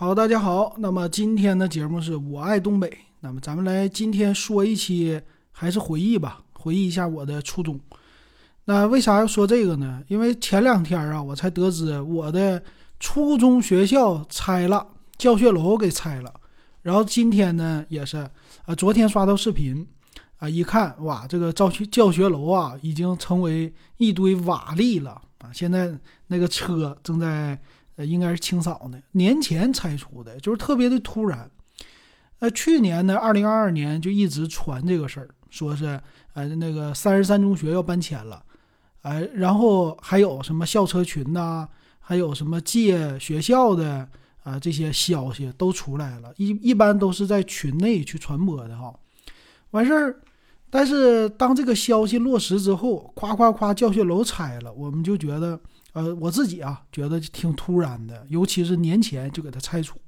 好，大家好。那么今天的节目是我爱东北。那么咱们来今天说一期还是回忆吧，回忆一下我的初中。那为啥要说这个呢？因为前两天啊，我才得知我的初中学校拆了，教学楼给拆了。然后今天呢，也是啊，昨天刷到视频啊，一看哇，这个教学教学楼啊，已经成为一堆瓦砾了啊。现在那个车正在。呃，应该是清扫呢，年前拆除的，就是特别的突然。呃，去年呢，二零二二年就一直传这个事儿，说是呃那个三十三中学要搬迁了，哎，然后还有什么校车群呐，还有什么借学校的啊这些消息都出来了，一一般都是在群内去传播的哈。完事儿，但是当这个消息落实之后，夸夸夸教学楼拆了，我们就觉得。呃，我自己啊觉得挺突然的，尤其是年前就给它拆除，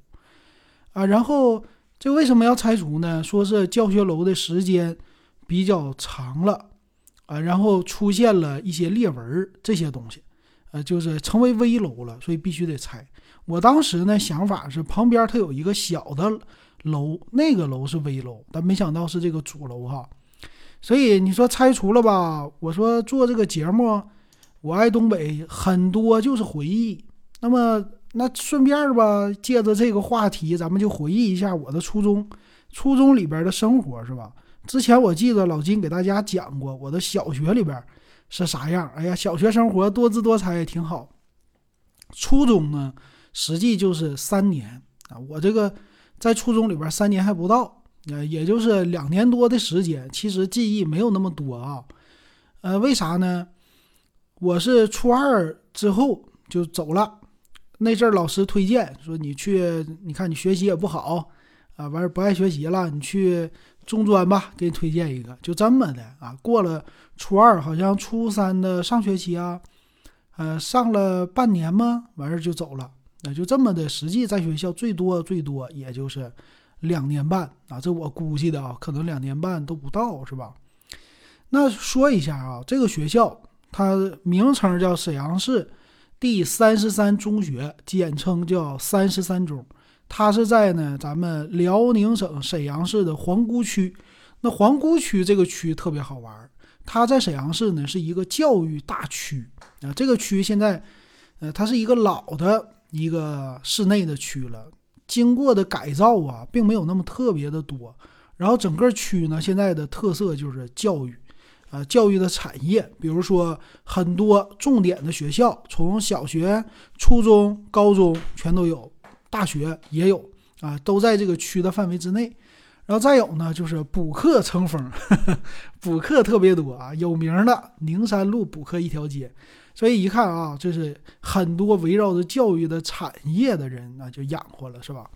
啊，然后这为什么要拆除呢？说是教学楼的时间比较长了，啊，然后出现了一些裂纹这些东西，呃，就是成为危楼了，所以必须得拆。我当时呢想法是旁边它有一个小的楼，那个楼是危楼，但没想到是这个主楼哈，所以你说拆除了吧？我说做这个节目。我爱东北，很多就是回忆。那么，那顺便吧，借着这个话题，咱们就回忆一下我的初中，初中里边的生活，是吧？之前我记得老金给大家讲过我的小学里边是啥样。哎呀，小学生活多姿多彩，也挺好。初中呢，实际就是三年啊。我这个在初中里边三年还不到，呃，也就是两年多的时间。其实记忆没有那么多啊。呃，为啥呢？我是初二之后就走了，那阵儿老师推荐说你去，你看你学习也不好啊，完不爱学习了，你去中专吧，给你推荐一个，就这么的啊。过了初二，好像初三的上学期啊，呃，上了半年吗？完事儿就走了，那就这么的。实际在学校最多最多也就是两年半啊，这我估计的啊，可能两年半都不到，是吧？那说一下啊，这个学校。它名称叫沈阳市第三十三中学，简称叫三十三中。它是在呢咱们辽宁省沈阳市的皇姑区。那皇姑区这个区特别好玩，它在沈阳市呢是一个教育大区啊。这个区现在，呃，它是一个老的一个市内的区了，经过的改造啊，并没有那么特别的多。然后整个区呢，现在的特色就是教育。啊，教育的产业，比如说很多重点的学校，从小学、初中、高中全都有，大学也有啊，都在这个区的范围之内。然后再有呢，就是补课成风，补课特别多啊，有名的宁山路补课一条街。所以一看啊，这是很多围绕着教育的产业的人那就养活了，是吧？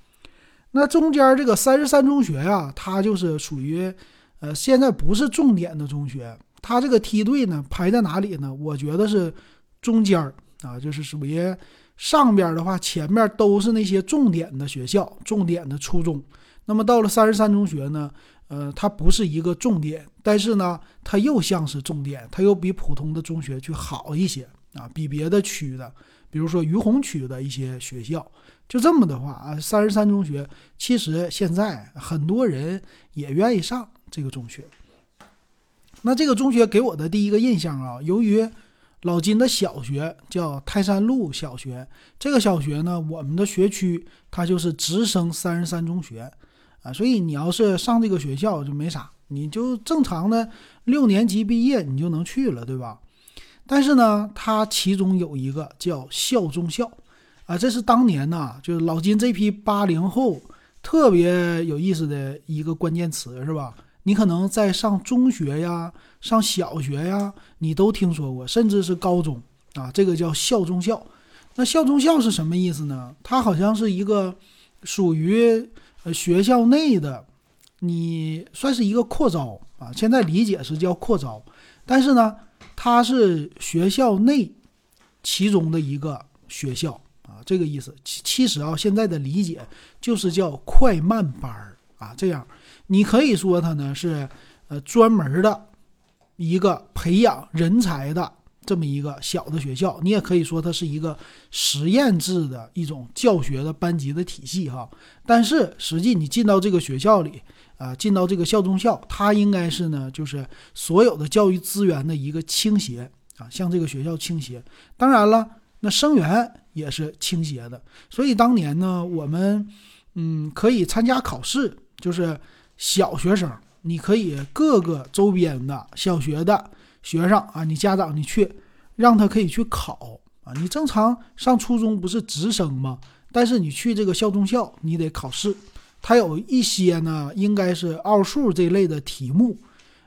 那中间这个三十三中学呀，它就是属于。呃，现在不是重点的中学，它这个梯队呢排在哪里呢？我觉得是中间儿啊，就是属于上边的话，前面都是那些重点的学校、重点的初中。那么到了三十三中学呢，呃，它不是一个重点，但是呢，它又像是重点，它又比普通的中学去好一些啊，比别的区的，比如说于洪区的一些学校。就这么的话啊，三十三中学其实现在很多人也愿意上。这个中学，那这个中学给我的第一个印象啊，由于老金的小学叫泰山路小学，这个小学呢，我们的学区它就是直升三十三中学啊，所以你要是上这个学校就没啥，你就正常的六年级毕业你就能去了，对吧？但是呢，它其中有一个叫校中校啊，这是当年呐，就是老金这批八零后特别有意思的一个关键词，是吧？你可能在上中学呀、上小学呀，你都听说过，甚至是高中啊，这个叫校中校。那校中校是什么意思呢？它好像是一个属于呃学校内的，你算是一个扩招啊。现在理解是叫扩招，但是呢，它是学校内其中的一个学校啊，这个意思。其其实啊，现在的理解就是叫快慢班儿啊，这样。你可以说它呢是，呃，专门的一个培养人才的这么一个小的学校，你也可以说它是一个实验制的一种教学的班级的体系哈。但是实际你进到这个学校里啊，进到这个校中校，它应该是呢，就是所有的教育资源的一个倾斜啊，向这个学校倾斜。当然了，那生源也是倾斜的。所以当年呢，我们嗯可以参加考试，就是小学生，你可以各个周边的小学的。学生啊，你家长你去，让他可以去考啊。你正常上初中不是直升吗？但是你去这个校中校，你得考试。他有一些呢，应该是奥数这类的题目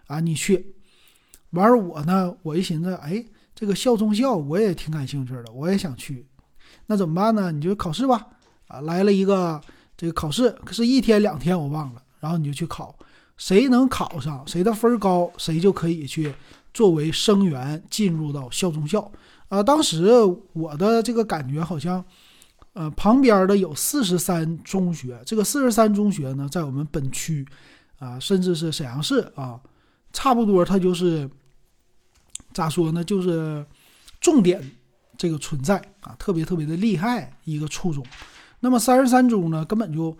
啊，你去。完了我呢，我一寻思，哎，这个校中校我也挺感兴趣的，我也想去。那怎么办呢？你就考试吧。啊，来了一个这个考试，可是一天两天我忘了。然后你就去考，谁能考上，谁的分高，谁就可以去。作为生源进入到校中校，啊，当时我的这个感觉好像，呃，旁边的有四十三中学，这个四十三中学呢，在我们本区，啊，甚至是沈阳市啊，差不多它就是咋说呢，就是重点这个存在啊，特别特别的厉害一个初中。那么三十三中呢，根本就，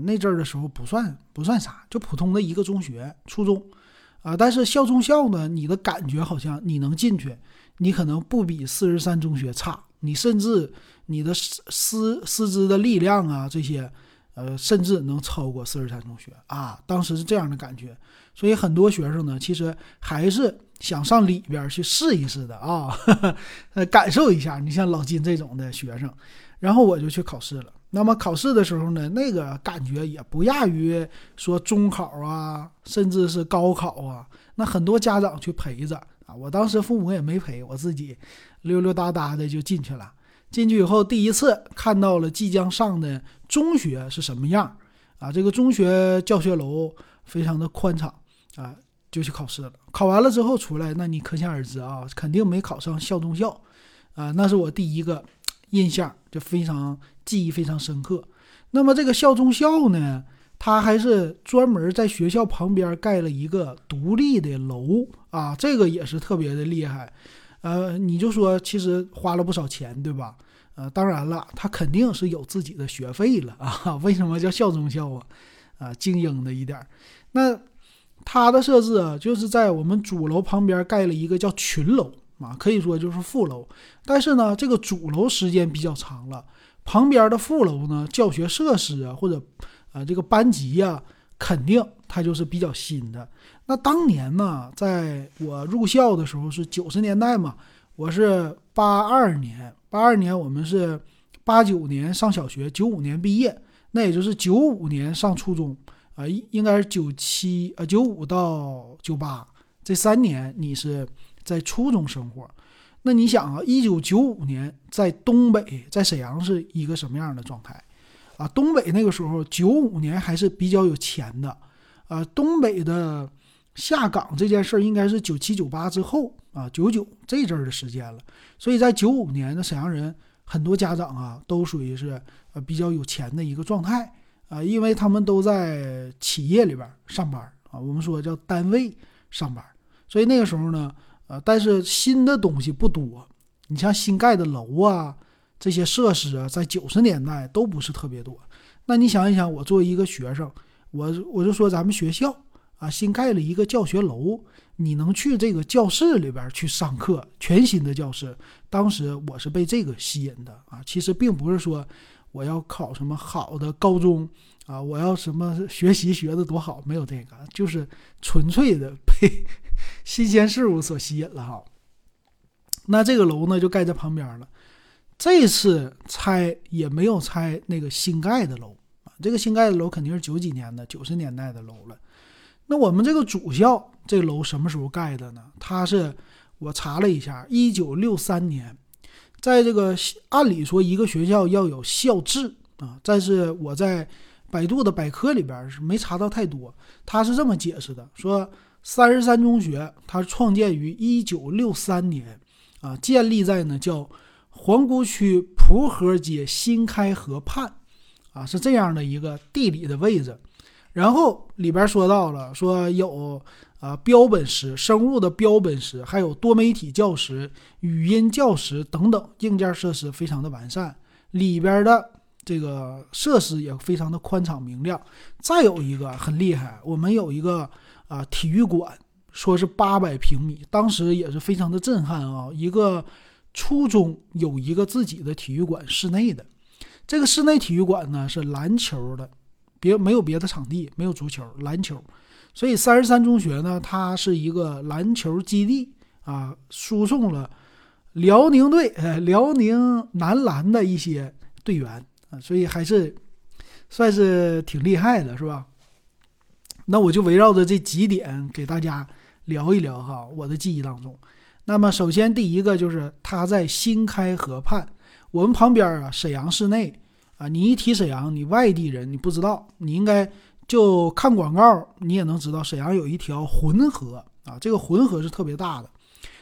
那阵儿的时候不算不算啥，就普通的一个中学，初中。啊，但是校中校呢，你的感觉好像你能进去，你可能不比四十三中学差，你甚至你的师师师资的力量啊，这些，呃，甚至能超过四十三中学啊。当时是这样的感觉，所以很多学生呢，其实还是想上里边去试一试的啊，呃，感受一下。你像老金这种的学生，然后我就去考试了。那么考试的时候呢，那个感觉也不亚于说中考啊，甚至是高考啊。那很多家长去陪着啊，我当时父母也没陪，我自己溜溜达达的就进去了。进去以后，第一次看到了即将上的中学是什么样啊？这个中学教学楼非常的宽敞啊，就去考试了。考完了之后出来，那你可想而知啊，肯定没考上校中校啊。那是我第一个印象，就非常。记忆非常深刻。那么这个校中校呢，它还是专门在学校旁边盖了一个独立的楼啊，这个也是特别的厉害。呃，你就说其实花了不少钱，对吧？呃，当然了，他肯定是有自己的学费了啊。为什么叫校中校啊？啊，精英的一点。那它的设置啊，就是在我们主楼旁边盖了一个叫群楼啊，可以说就是副楼。但是呢，这个主楼时间比较长了。旁边的副楼呢，教学设施啊，或者，呃，这个班级呀，肯定它就是比较新的。那当年呢，在我入校的时候是九十年代嘛，我是八二年，八二年我们是八九年上小学，九五年毕业，那也就是九五年上初中啊，应该是九七呃九五到九八这三年，你是在初中生活。那你想啊，一九九五年在东北，在沈阳是一个什么样的状态啊？东北那个时候九五年还是比较有钱的啊。东北的下岗这件事儿应该是九七九八之后啊，九九这阵儿的时间了。所以在九五年的沈阳人很多家长啊，都属于是呃比较有钱的一个状态啊，因为他们都在企业里边上班啊，我们说叫单位上班。所以那个时候呢。啊，但是新的东西不多，你像新盖的楼啊，这些设施啊，在九十年代都不是特别多。那你想一想，我作为一个学生，我我就说咱们学校啊，新盖了一个教学楼，你能去这个教室里边去上课，全新的教室。当时我是被这个吸引的啊，其实并不是说我要考什么好的高中啊，我要什么学习学的多好，没有这个，就是纯粹的被。新鲜事物所吸引了哈，那这个楼呢就盖在旁边了。这次拆也没有拆那个新盖的楼啊，这个新盖的楼肯定是九几年的、九十年代的楼了。那我们这个主校这楼什么时候盖的呢？它是我查了一下，一九六三年。在这个按理说一个学校要有校制啊，但是我在百度的百科里边是没查到太多。他是这么解释的，说。三十三中学，它创建于一九六三年，啊，建立在呢叫皇姑区蒲河街新开河畔，啊，是这样的一个地理的位置。然后里边说到了，说有啊标本室、生物的标本室，还有多媒体教室、语音教室等等，硬件设施非常的完善，里边的这个设施也非常的宽敞明亮。再有一个很厉害，我们有一个啊体育馆，说是八百平米，当时也是非常的震撼啊，一个初中有一个自己的体育馆，室内的。这个室内体育馆呢是篮球的，别没有别的场地，没有足球，篮球。所以三十三中学呢，它是一个篮球基地啊，输送了辽宁队、辽宁男篮的一些队员啊，所以还是算是挺厉害的，是吧？那我就围绕着这几点给大家聊一聊哈，我的记忆当中。那么首先第一个就是它在新开河畔。我们旁边啊，沈阳市内啊，你一提沈阳，你外地人你不知道，你应该就看广告，你也能知道沈阳有一条浑河啊，这个浑河是特别大的。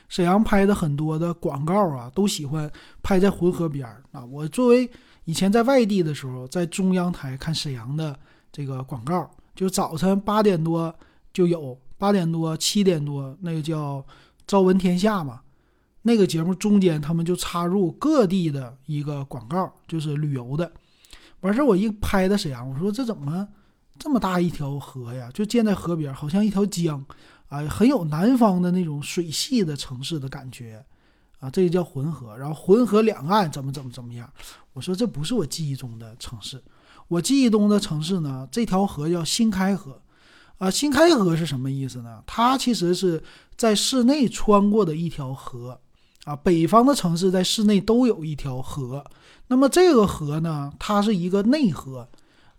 沈阳拍的很多的广告啊，都喜欢拍在浑河边儿啊。我作为以前在外地的时候，在中央台看沈阳的这个广告，就早晨八点多就有，八点多七点多那个叫《朝闻天下》嘛。那个节目中间，他们就插入各地的一个广告，就是旅游的。完事，我一拍的沈阳，我说这怎么这么大一条河呀？就建在河边，好像一条江啊，很有南方的那种水系的城市的感觉啊。这个叫浑河，然后浑河两岸怎么怎么怎么样？我说这不是我记忆中的城市，我记忆中的城市呢，这条河叫新开河啊。新开河是什么意思呢？它其实是在市内穿过的一条河。啊，北方的城市在市内都有一条河，那么这个河呢，它是一个内河，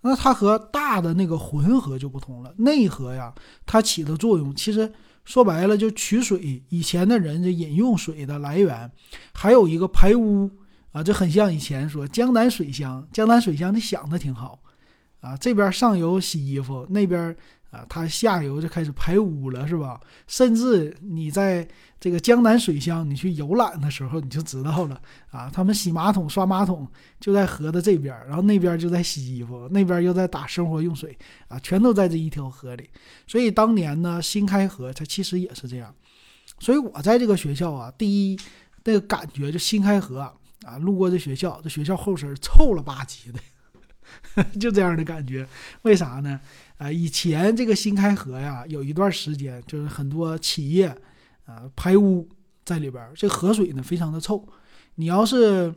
那它和大的那个浑河就不同了。内河呀，它起的作用其实说白了就取水，以前的人这饮用水的来源，还有一个排污啊，这很像以前说江南水乡，江南水乡你想的挺好啊，这边上游洗衣服，那边。啊，它下游就开始排污了，是吧？甚至你在这个江南水乡，你去游览的时候，你就知道了啊。他们洗马桶、刷马桶就在河的这边，然后那边就在洗衣服，那边又在打生活用水啊，全都在这一条河里。所以当年呢，新开河它其实也是这样。所以我在这个学校啊，第一那个感觉就新开河，啊路过这学校，这学校后身臭了吧唧的。就这样的感觉，为啥呢？啊，以前这个新开河呀，有一段时间就是很多企业啊排污在里边，这河水呢非常的臭。你要是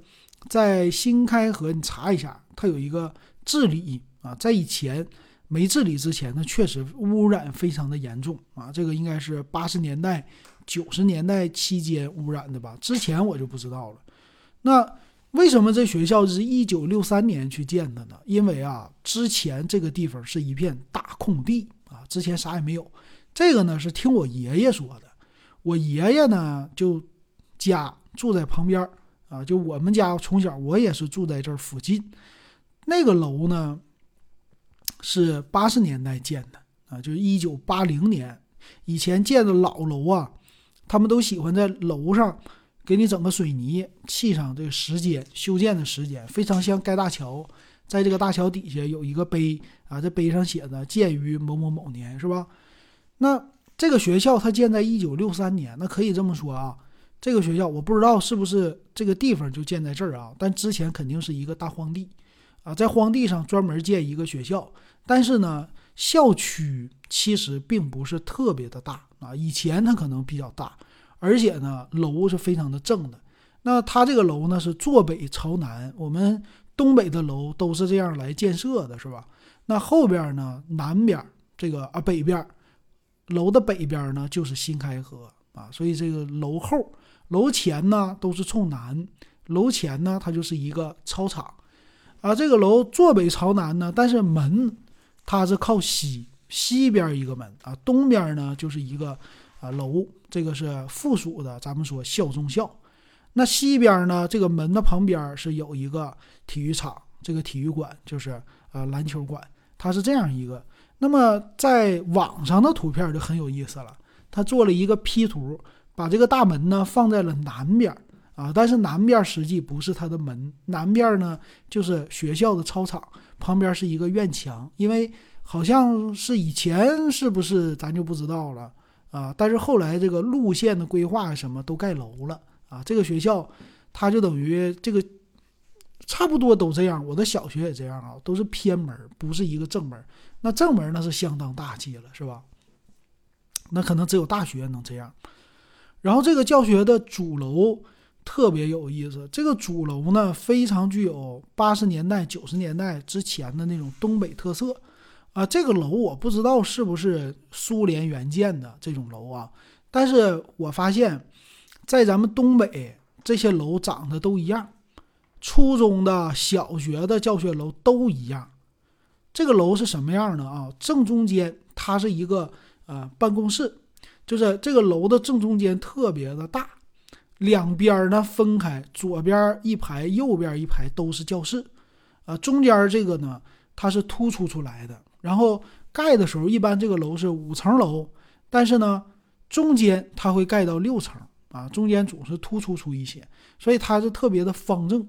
在新开河，你查一下，它有一个治理啊，在以前没治理之前，呢确实污染非常的严重啊。这个应该是八十年代、九十年代期间污染的吧？之前我就不知道了。那。为什么这学校是一九六三年去建的呢？因为啊，之前这个地方是一片大空地啊，之前啥也没有。这个呢是听我爷爷说的，我爷爷呢就家住在旁边啊，就我们家从小我也是住在这附近。那个楼呢是八十年代建的啊，就是一九八零年以前建的老楼啊，他们都喜欢在楼上。给你整个水泥砌上这个时间修建的时间，非常像盖大桥，在这个大桥底下有一个碑啊，这碑上写的建于某某某年，是吧？那这个学校它建在一九六三年，那可以这么说啊，这个学校我不知道是不是这个地方就建在这儿啊，但之前肯定是一个大荒地啊，在荒地上专门建一个学校，但是呢，校区其实并不是特别的大啊，以前它可能比较大。而且呢，楼是非常的正的。那它这个楼呢是坐北朝南，我们东北的楼都是这样来建设的，是吧？那后边呢，南边这个啊北边，楼的北边呢就是新开河啊，所以这个楼后、楼前呢都是冲南，楼前呢它就是一个操场啊。这个楼坐北朝南呢，但是门它是靠西，西边一个门啊，东边呢就是一个。啊，楼这个是附属的，咱们说校中校。那西边呢，这个门的旁边是有一个体育场，这个体育馆就是呃篮球馆，它是这样一个。那么在网上的图片就很有意思了，他做了一个 P 图，把这个大门呢放在了南边啊，但是南边实际不是他的门，南边呢就是学校的操场，旁边是一个院墙，因为。好像是以前是不是咱就不知道了啊？但是后来这个路线的规划什么都盖楼了啊。这个学校它就等于这个差不多都这样。我的小学也这样啊，都是偏门，不是一个正门。那正门那是相当大气了，是吧？那可能只有大学能这样。然后这个教学的主楼特别有意思，这个主楼呢非常具有八十年代、九十年代之前的那种东北特色。啊，这个楼我不知道是不是苏联原建的这种楼啊，但是我发现，在咱们东北这些楼长得都一样，初中的小学的教学楼都一样。这个楼是什么样的啊？正中间它是一个呃办公室，就是这个楼的正中间特别的大，两边呢分开，左边一排，右边一排都是教室，啊，中间这个呢它是突出出来的。然后盖的时候，一般这个楼是五层楼，但是呢，中间它会盖到六层啊，中间总是突出出一些，所以它是特别的方正。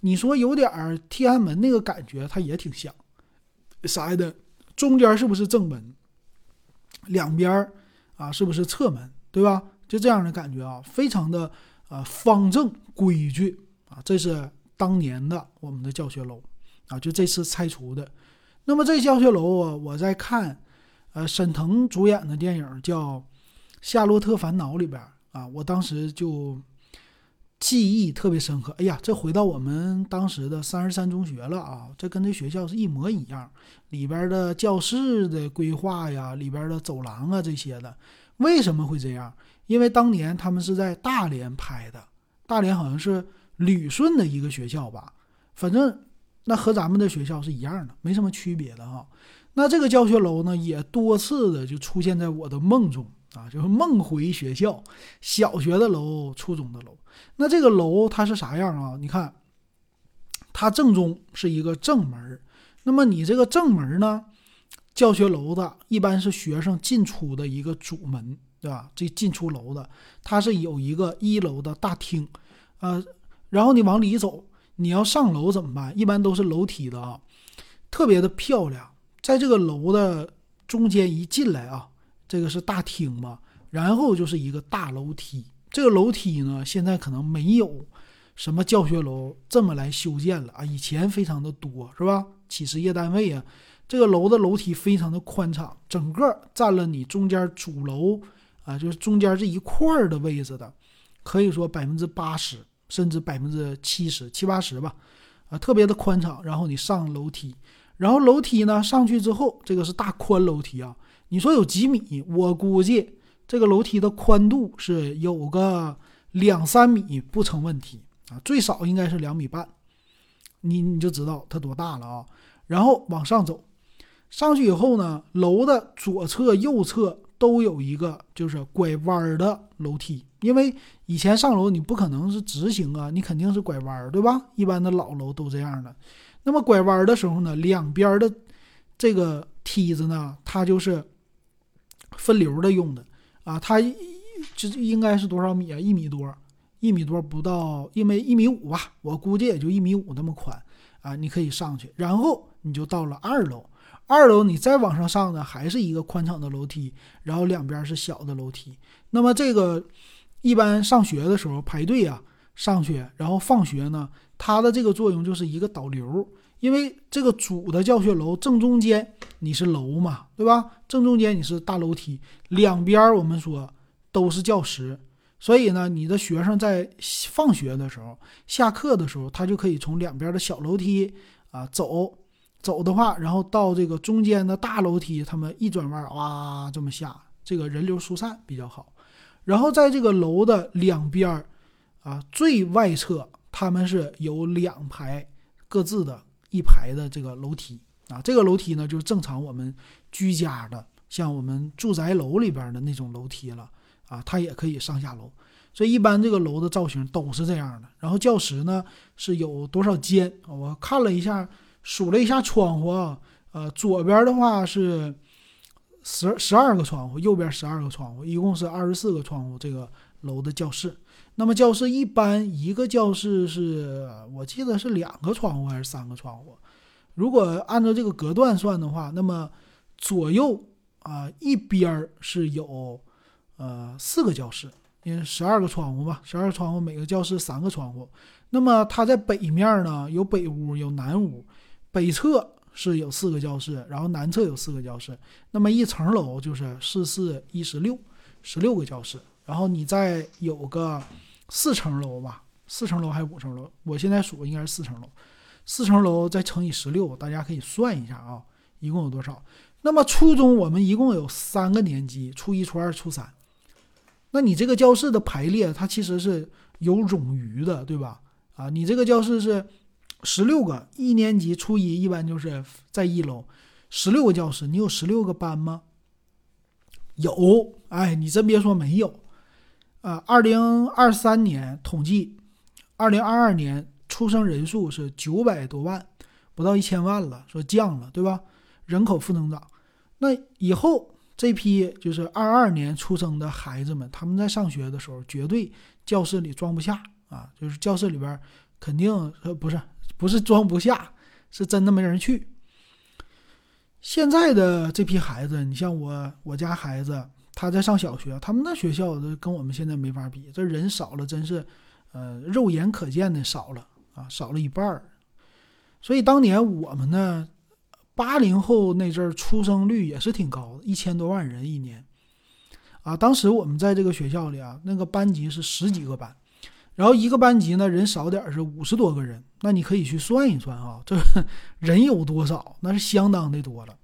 你说有点儿天安门那个感觉，它也挺像。啥的？中间是不是正门？两边啊，是不是侧门？对吧？就这样的感觉啊，非常的啊方正规矩啊。这是当年的我们的教学楼啊，就这次拆除的。那么这教学楼啊，我在看，呃，沈腾主演的电影叫《夏洛特烦恼》里边啊，我当时就记忆特别深刻。哎呀，这回到我们当时的三十三中学了啊，这跟这学校是一模一样，里边的教室的规划呀，里边的走廊啊这些的，为什么会这样？因为当年他们是在大连拍的，大连好像是旅顺的一个学校吧，反正。那和咱们的学校是一样的，没什么区别的哈。那这个教学楼呢，也多次的就出现在我的梦中啊，就是梦回学校，小学的楼、初中的楼。那这个楼它是啥样啊？你看，它正中是一个正门那么你这个正门呢，教学楼的一般是学生进出的一个主门，对吧？这进出楼的，它是有一个一楼的大厅，呃，然后你往里走。你要上楼怎么办？一般都是楼梯的啊，特别的漂亮。在这个楼的中间一进来啊，这个是大厅嘛，然后就是一个大楼梯。这个楼梯呢，现在可能没有什么教学楼这么来修建了啊，以前非常的多，是吧？企事业单位啊，这个楼的楼梯非常的宽敞，整个占了你中间主楼啊，就是中间这一块儿的位置的，可以说百分之八十。甚至百分之七十七八十吧，啊，特别的宽敞。然后你上楼梯，然后楼梯呢上去之后，这个是大宽楼梯啊。你说有几米？我估计这个楼梯的宽度是有个两三米不成问题啊，最少应该是两米半。你你就知道它多大了啊。然后往上走，上去以后呢，楼的左侧、右侧都有一个就是拐弯儿的楼梯。因为以前上楼你不可能是直行啊，你肯定是拐弯儿，对吧？一般的老楼都这样的。那么拐弯儿的时候呢，两边的这个梯子呢，它就是分流的用的啊。它就是应该是多少米啊？一米多，一米多不到，因为一米五吧，我估计也就一米五那么宽啊。你可以上去，然后你就到了二楼。二楼你再往上上呢，还是一个宽敞的楼梯，然后两边是小的楼梯。那么这个。一般上学的时候排队啊，上去，然后放学呢，它的这个作用就是一个导流，因为这个主的教学楼正中间你是楼嘛，对吧？正中间你是大楼梯，两边我们说都是教室，所以呢，你的学生在放学的时候、下课的时候，他就可以从两边的小楼梯啊走，走的话，然后到这个中间的大楼梯，他们一转弯，哇，这么下，这个人流疏散比较好。然后在这个楼的两边儿，啊，最外侧他们是有两排各自的一排的这个楼梯啊。这个楼梯呢，就是正常我们居家的，像我们住宅楼里边的那种楼梯了啊。它也可以上下楼，所以一般这个楼的造型都是这样的。然后教室呢是有多少间？我看了一下，数了一下窗户啊，呃，左边的话是。十十二个窗户，右边十二个窗户，一共是二十四个窗户。这个楼的教室，那么教室一般一个教室是我记得是两个窗户还是三个窗户？如果按照这个隔断算的话，那么左右啊一边是有呃四个教室，因为十二个窗户吧，十二个窗户每个教室三个窗户。那么它在北面呢有北屋有南屋，北侧是有四个教室，然后南侧有四个教室。那么一层楼就是四四一十六，十六个教室。然后你再有个四层楼吧，四层楼还是五层楼？我现在数应该是四层楼，四层楼再乘以十六，大家可以算一下啊，一共有多少？那么初中我们一共有三个年级，初一、初二、初三。那你这个教室的排列，它其实是有冗余的，对吧？啊，你这个教室是十六个，一年级初一一般就是在一楼，十六个教室，你有十六个班吗？有，哎，你真别说没有。啊，二零二三年统计，二零二二年出生人数是九百多万，不到一千万了，说降了，对吧？人口负增长，那以后这批就是二二年出生的孩子们，他们在上学的时候，绝对教室里装不下啊，就是教室里边肯定呃不是不是装不下，是真的没人去。现在的这批孩子，你像我我家孩子。他在上小学，他们那学校的跟我们现在没法比，这人少了，真是，呃，肉眼可见的少了啊，少了一半儿。所以当年我们呢，八零后那阵儿出生率也是挺高的，一千多万人一年，啊，当时我们在这个学校里啊，那个班级是十几个班，然后一个班级呢人少点是五十多个人，那你可以去算一算啊，这 人有多少？那是相当的多了。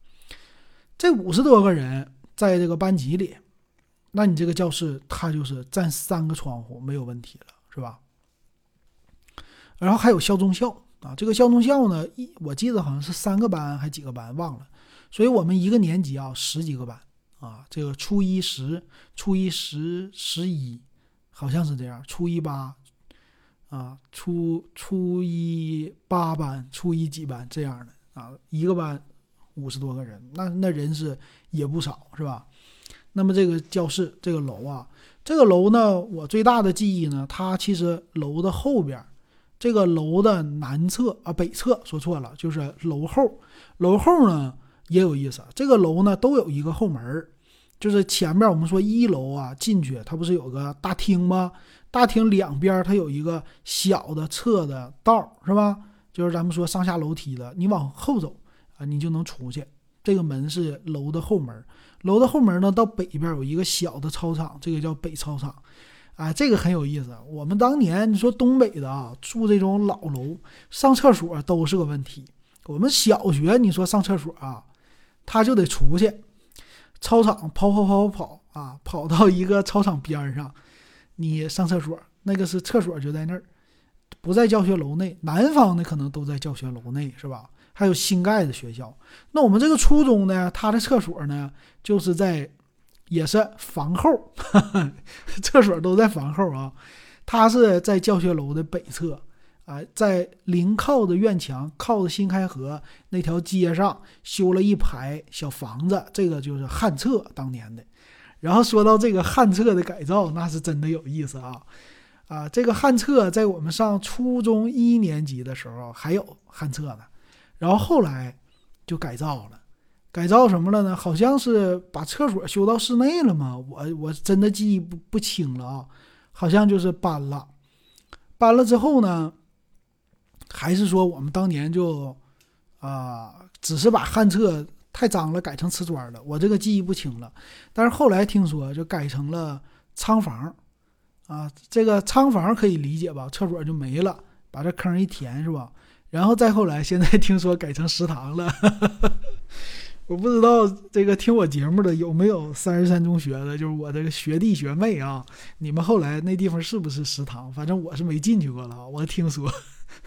这五十多个人。在这个班级里，那你这个教室它就是占三个窗户没有问题了，是吧？然后还有校中校啊，这个校中校呢，一我记得好像是三个班还几个班忘了，所以我们一个年级啊十几个班啊，这个初一十、初一十、十一，好像是这样，初一八啊，初初一八班、初一几班这样的啊，一个班。五十多个人，那那人是也不少，是吧？那么这个教室这个楼啊，这个楼呢，我最大的记忆呢，它其实楼的后边，这个楼的南侧啊，北侧说错了，就是楼后。楼后呢也有意思，这个楼呢都有一个后门就是前面我们说一楼啊进去，它不是有个大厅吗？大厅两边它有一个小的侧的道，是吧？就是咱们说上下楼梯的，你往后走。啊，你就能出去。这个门是楼的后门，楼的后门呢，到北边有一个小的操场，这个叫北操场。啊，这个很有意思。我们当年你说东北的啊，住这种老楼，上厕所都是个问题。我们小学你说上厕所啊，他就得出去，操场跑跑跑跑跑啊，跑到一个操场边上，你上厕所，那个是厕所就在那儿，不在教学楼内。南方的可能都在教学楼内，是吧？还有新盖的学校，那我们这个初中呢，它的厕所呢，就是在，也是房后，厕所都在房后啊。它是在教学楼的北侧，啊，在临靠的院墙，靠着新开河那条街上修了一排小房子，这个就是旱厕当年的。然后说到这个旱厕的改造，那是真的有意思啊，啊，这个旱厕在我们上初中一年级的时候还有旱厕呢。然后后来就改造了，改造什么了呢？好像是把厕所修到室内了吗？我我真的记忆不不清了啊，好像就是搬了，搬了之后呢，还是说我们当年就啊，只是把旱厕太脏了改成瓷砖了，我这个记忆不清了。但是后来听说就改成了仓房，啊，这个仓房可以理解吧？厕所就没了，把这坑一填是吧？然后再后来，现在听说改成食堂了，我不知道这个听我节目的有没有三十三中学的，就是我这个学弟学妹啊，你们后来那地方是不是食堂？反正我是没进去过了。我听说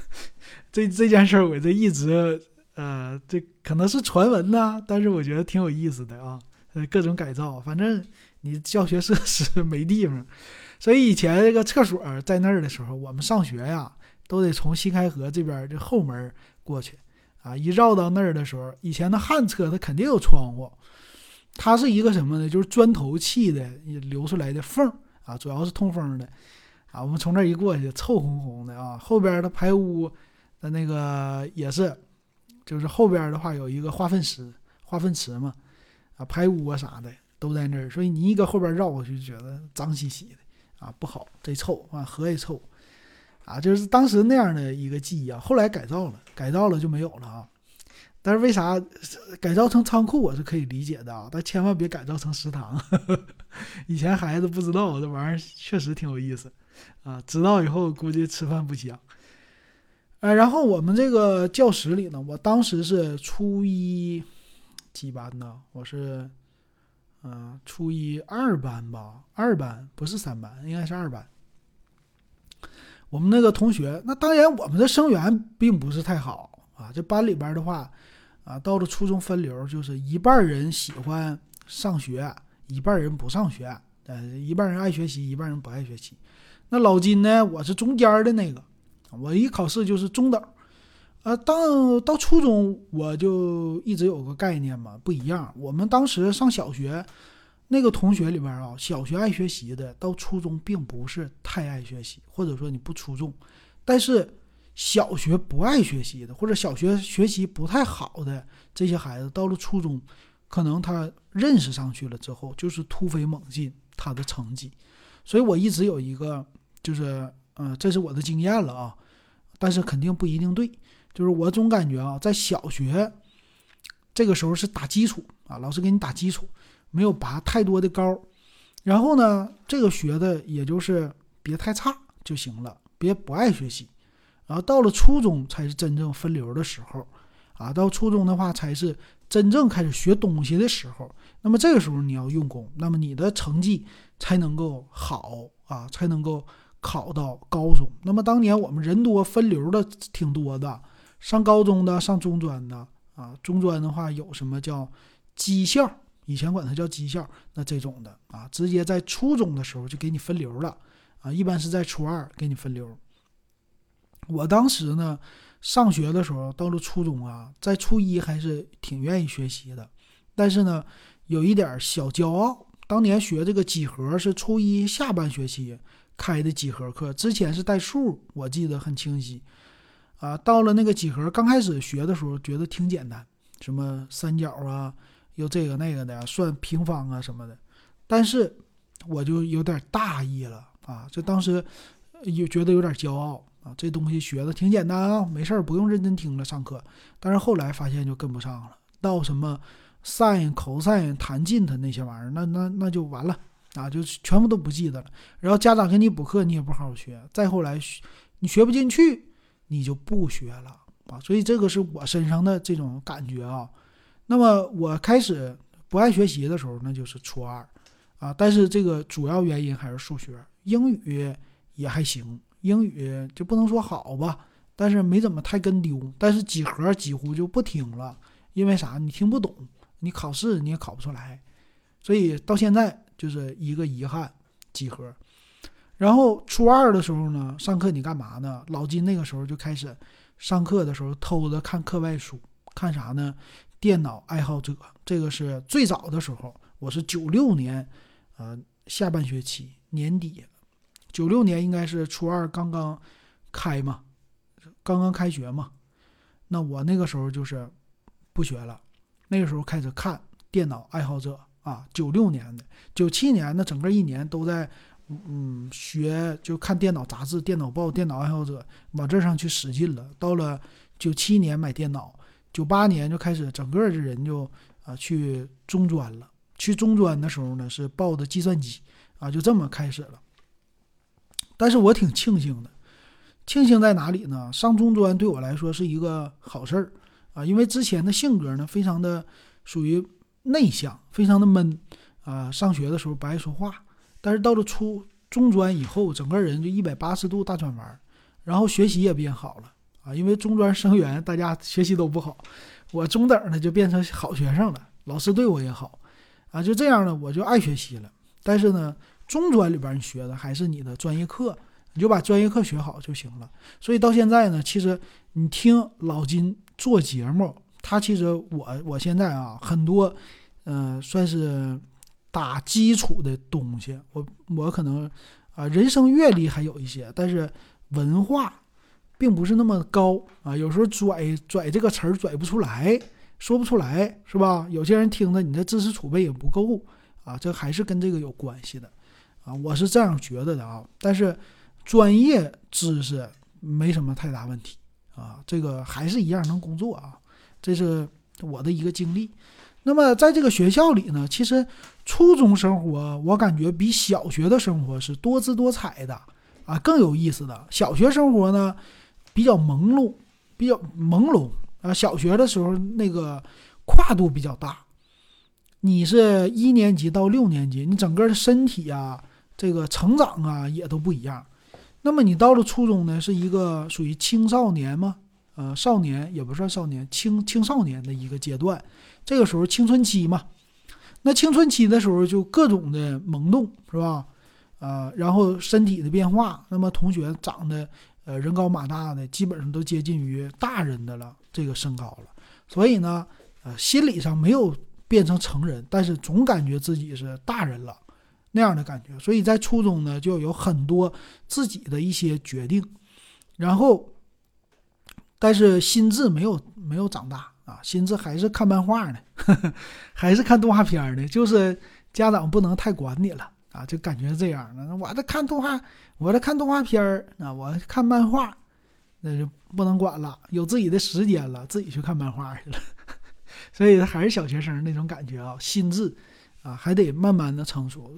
这这件事儿，我这一直呃，这可能是传闻呐，但是我觉得挺有意思的啊，各种改造，反正你教学设施没地方，所以以前这个厕所在那儿的时候，我们上学呀。都得从新开河这边这后门过去，啊，一绕到那儿的时候，以前的旱厕它肯定有窗户，它是一个什么呢？就是砖头砌的留出来的缝啊，主要是通风的，啊，我们从那一过去，臭烘烘的啊。后边的排污的那个也是，就是后边的话有一个化粪池，化粪池嘛，啊排污啊啥的都在那儿，所以你一搁后边绕过去就，觉得脏兮兮的啊，不好，贼臭啊，河也臭啊，就是当时那样的一个记忆啊。后来改造了，改造了就没有了啊。但是为啥改造成仓库我是可以理解的啊，但千万别改造成食堂。以前孩子不知道这玩意儿确实挺有意思啊，知道以后估计吃饭不香。哎，然后我们这个教室里呢，我当时是初一几班呢？我是嗯初一二班吧，二班不是三班，应该是二班。我们那个同学，那当然我们的生源并不是太好啊，这班里边的话。啊，到了初中分流，就是一半人喜欢上学，一半人不上学。呃，一半人爱学习，一半人不爱学习。那老金呢？我是中间的那个，我一考试就是中等。呃，到到初中我就一直有个概念嘛，不一样。我们当时上小学，那个同学里边啊，小学爱学习的，到初中并不是太爱学习，或者说你不出众，但是。小学不爱学习的，或者小学学习不太好的这些孩子，到了初中，可能他认识上去了之后，就是突飞猛进他的成绩。所以我一直有一个，就是，嗯，这是我的经验了啊，但是肯定不一定对。就是我总感觉啊，在小学这个时候是打基础啊，老师给你打基础，没有拔太多的高。然后呢，这个学的也就是别太差就行了，别不爱学习。然后到了初中才是真正分流的时候，啊，到初中的话才是真正开始学东西的时候。那么这个时候你要用功，那么你的成绩才能够好啊，才能够考到高中。那么当年我们人多分流的挺多的，上高中的、上中专的啊，中专的话有什么叫技校，以前管它叫技校，那这种的啊，直接在初中的时候就给你分流了啊，一般是在初二给你分流。我当时呢，上学的时候，到了初中啊，在初一还是挺愿意学习的，但是呢，有一点小骄傲。当年学这个几何是初一下半学期开的几何课，之前是带数，我记得很清晰。啊，到了那个几何刚开始学的时候，觉得挺简单，什么三角啊，又这个那个的，算平方啊什么的。但是我就有点大意了啊，就当时有觉得有点骄傲。啊，这东西学的挺简单啊，没事儿，不用认真听了上课。但是后来发现就跟不上了，到什么 sin、cos、弹进它那些玩意儿，那那那就完了啊，就全部都不记得了。然后家长给你补课，你也不好好学。再后来你学不进去，你就不学了啊。所以这个是我身上的这种感觉啊。那么我开始不爱学习的时候，那就是初二啊。但是这个主要原因还是数学，英语也还行。英语就不能说好吧，但是没怎么太跟丢。但是几何几乎就不听了，因为啥？你听不懂，你考试你也考不出来，所以到现在就是一个遗憾。几何。然后初二的时候呢，上课你干嘛呢？老金那个时候就开始上课的时候偷着看课外书，看啥呢？电脑爱好者，这个是最早的时候。我是九六年，呃，下半学期年底。九六年应该是初二刚刚开嘛，刚刚开学嘛。那我那个时候就是不学了，那个时候开始看电脑爱好者啊。九六年的，九七年的整个一年都在嗯学，就看电脑杂志、电脑报、电脑爱好者往这上去使劲了。到了九七年买电脑，九八年就开始整个的人就啊去中专了。去中专的时候呢是报的计算机啊，就这么开始了。但是我挺庆幸的，庆幸在哪里呢？上中专对我来说是一个好事儿啊，因为之前的性格呢非常的属于内向，非常的闷啊。上学的时候不爱说话，但是到了初中专以后，整个人就一百八十度大转弯，然后学习也变好了啊。因为中专生源大家学习都不好，我中等的就变成好学生了，老师对我也好啊，就这样呢，我就爱学习了。但是呢。中专里边你学的还是你的专业课，你就把专业课学好就行了。所以到现在呢，其实你听老金做节目，他其实我我现在啊很多，嗯，算是打基础的东西。我我可能啊人生阅历还有一些，但是文化并不是那么高啊。有时候拽拽这个词儿拽不出来，说不出来，是吧？有些人听着你的知识储备也不够啊，这还是跟这个有关系的啊，我是这样觉得的啊。但是专业知识没什么太大问题啊，这个还是一样能工作啊，这是我的一个经历。那么在这个学校里呢，其实初中生活我感觉比小学的生活是多姿多彩的啊，更有意思的。小学生活呢比较朦胧，比较朦胧啊。小学的时候那个跨度比较大，你是一年级到六年级，你整个的身体啊，这个成长啊也都不一样。那么你到了初中呢，是一个属于青少年吗？呃，少年也不算少年，青青少年的一个阶段。这个时候青春期嘛，那青春期的时候就各种的萌动，是吧？啊，然后身体的变化，那么同学长得呃人高马大的，基本上都接近于大人的了这个身高了，所以呢，呃，心理上没有变成成人，但是总感觉自己是大人了那样的感觉，所以在初中呢就有很多自己的一些决定，然后，但是心智没有没有长大。啊，心智还是看漫画呢，还是看动画片呢，就是家长不能太管你了啊，就感觉这样的。我在看动画，我在看动画片儿啊，我看漫画，那就不能管了，有自己的时间了，自己去看漫画去了。所以还是小学生那种感觉啊，心智啊还得慢慢的成熟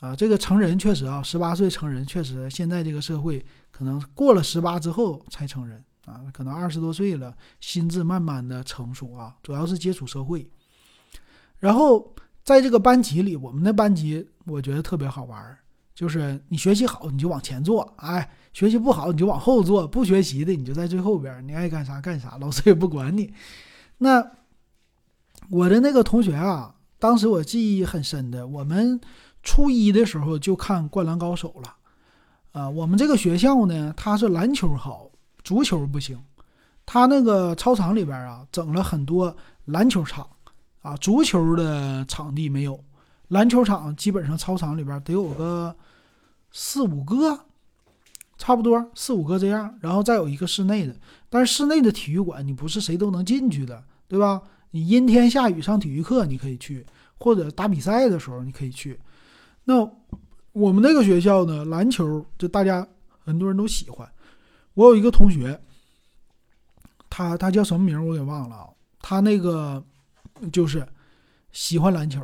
啊。这个成人确实啊，十八岁成人确实，现在这个社会可能过了十八之后才成人。啊，可能二十多岁了，心智慢慢的成熟啊，主要是接触社会。然后在这个班级里，我们的班级我觉得特别好玩，就是你学习好你就往前坐，哎，学习不好你就往后坐，不学习的你就在最后边，你爱干啥干啥，老师也不管你。那我的那个同学啊，当时我记忆很深的，我们初一的时候就看《灌篮高手》了。啊，我们这个学校呢，它是篮球好。足球不行，他那个操场里边啊，整了很多篮球场啊，足球的场地没有，篮球场基本上操场里边得有个四五个，差不多四五个这样，然后再有一个室内的，但是室内的体育馆你不是谁都能进去的，对吧？你阴天下雨上体育课你可以去，或者打比赛的时候你可以去。那我们那个学校呢，篮球就大家很多人都喜欢。我有一个同学，他他叫什么名我给忘了啊。他那个就是喜欢篮球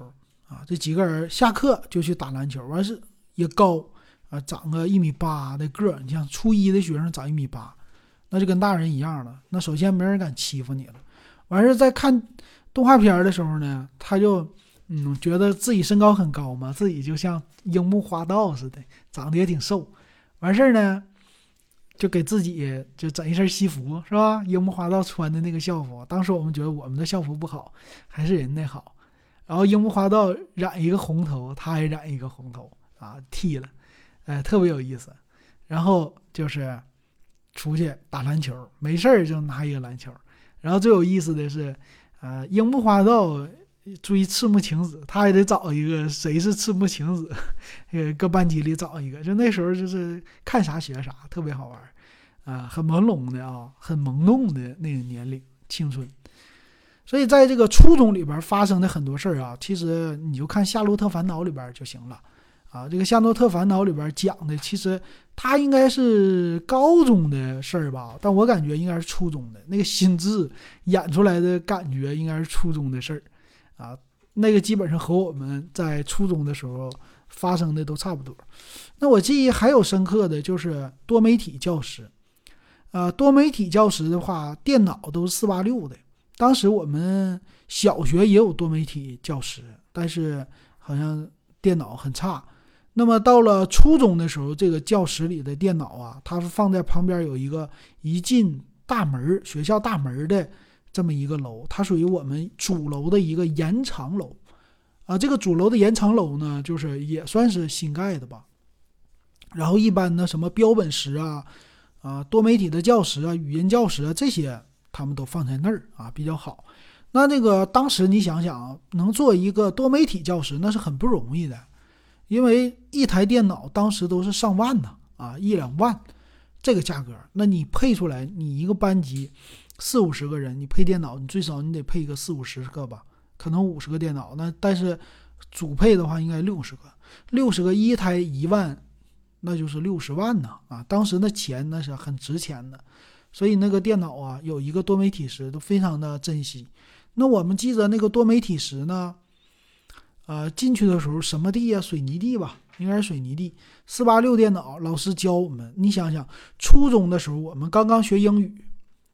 啊，这几个人下课就去打篮球，完事也高啊，长个一米八的个儿。你像初一的学生长一米八，那就跟大人一样了。那首先没人敢欺负你了。完事在看动画片的时候呢，他就嗯觉得自己身高很高嘛，自己就像樱木花道似的，长得也挺瘦。完事儿呢。就给自己就整一身西服是吧？樱木花道穿的那个校服，当时我们觉得我们的校服不好，还是人的好。然后樱木花道染一个红头，他也染一个红头啊，剃了，哎，特别有意思。然后就是出去打篮球，没事儿就拿一个篮球。然后最有意思的是，呃，樱木花道。追赤木晴子，他也得找一个谁是赤木晴子，呃，搁班级里找一个。就那时候就是看啥学啥，特别好玩，啊，很朦胧的啊，很懵懂的那个年龄，青春。所以在这个初中里边发生的很多事儿啊，其实你就看《夏洛特烦恼》里边就行了，啊，这个《夏洛特烦恼》里边讲的其实他应该是高中的事儿吧，但我感觉应该是初中的，那个心智演出来的感觉应该是初中的事儿。啊，那个基本上和我们在初中的时候发生的都差不多。那我记忆还有深刻的就是多媒体教师，啊，多媒体教师的话，电脑都是四八六的。当时我们小学也有多媒体教师，但是好像电脑很差。那么到了初中的时候，这个教室里的电脑啊，它是放在旁边有一个一进大门学校大门的。这么一个楼，它属于我们主楼的一个延长楼，啊，这个主楼的延长楼呢，就是也算是新盖的吧。然后一般的什么标本室啊，啊，多媒体的教室啊，语音教室啊，这些他们都放在那儿啊，比较好。那那个当时你想想，能做一个多媒体教室，那是很不容易的，因为一台电脑当时都是上万呢，啊，一两万这个价格，那你配出来，你一个班级。四五十个人，你配电脑，你最少你得配个四五十个吧，可能五十个电脑。那但是主配的话应该六十个，六十个一台一万，那就是六十万呢啊！当时那钱那是很值钱的，所以那个电脑啊，有一个多媒体时都非常的珍惜。那我们记着那个多媒体时呢，呃，进去的时候什么地呀？水泥地吧，应该是水泥地。四八六电脑老师教我们，你想想，初中的时候我们刚刚学英语，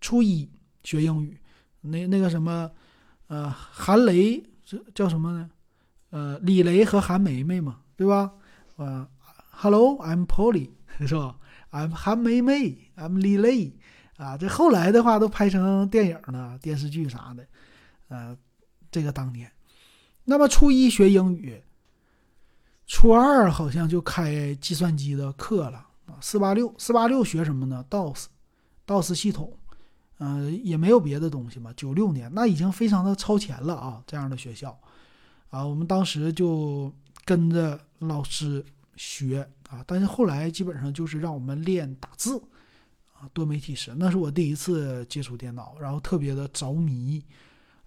初一学英语，那那个什么，呃，韩雷这叫什么呢？呃，李雷和韩梅梅嘛，对吧？呃，Hello，I'm Polly，是吧？I'm 韩梅梅，I'm 李雷，啊，这后来的话都拍成电影了、电视剧啥的。呃，这个当年，那么初一学英语，初二好像就开计算机的课了啊。四八六，四八六学什么呢？DOS，DOS 系统，嗯，也没有别的东西嘛。九六年那已经非常的超前了啊，这样的学校啊，我们当时就跟着老师学啊，但是后来基本上就是让我们练打字啊，多媒体时，那是我第一次接触电脑，然后特别的着迷。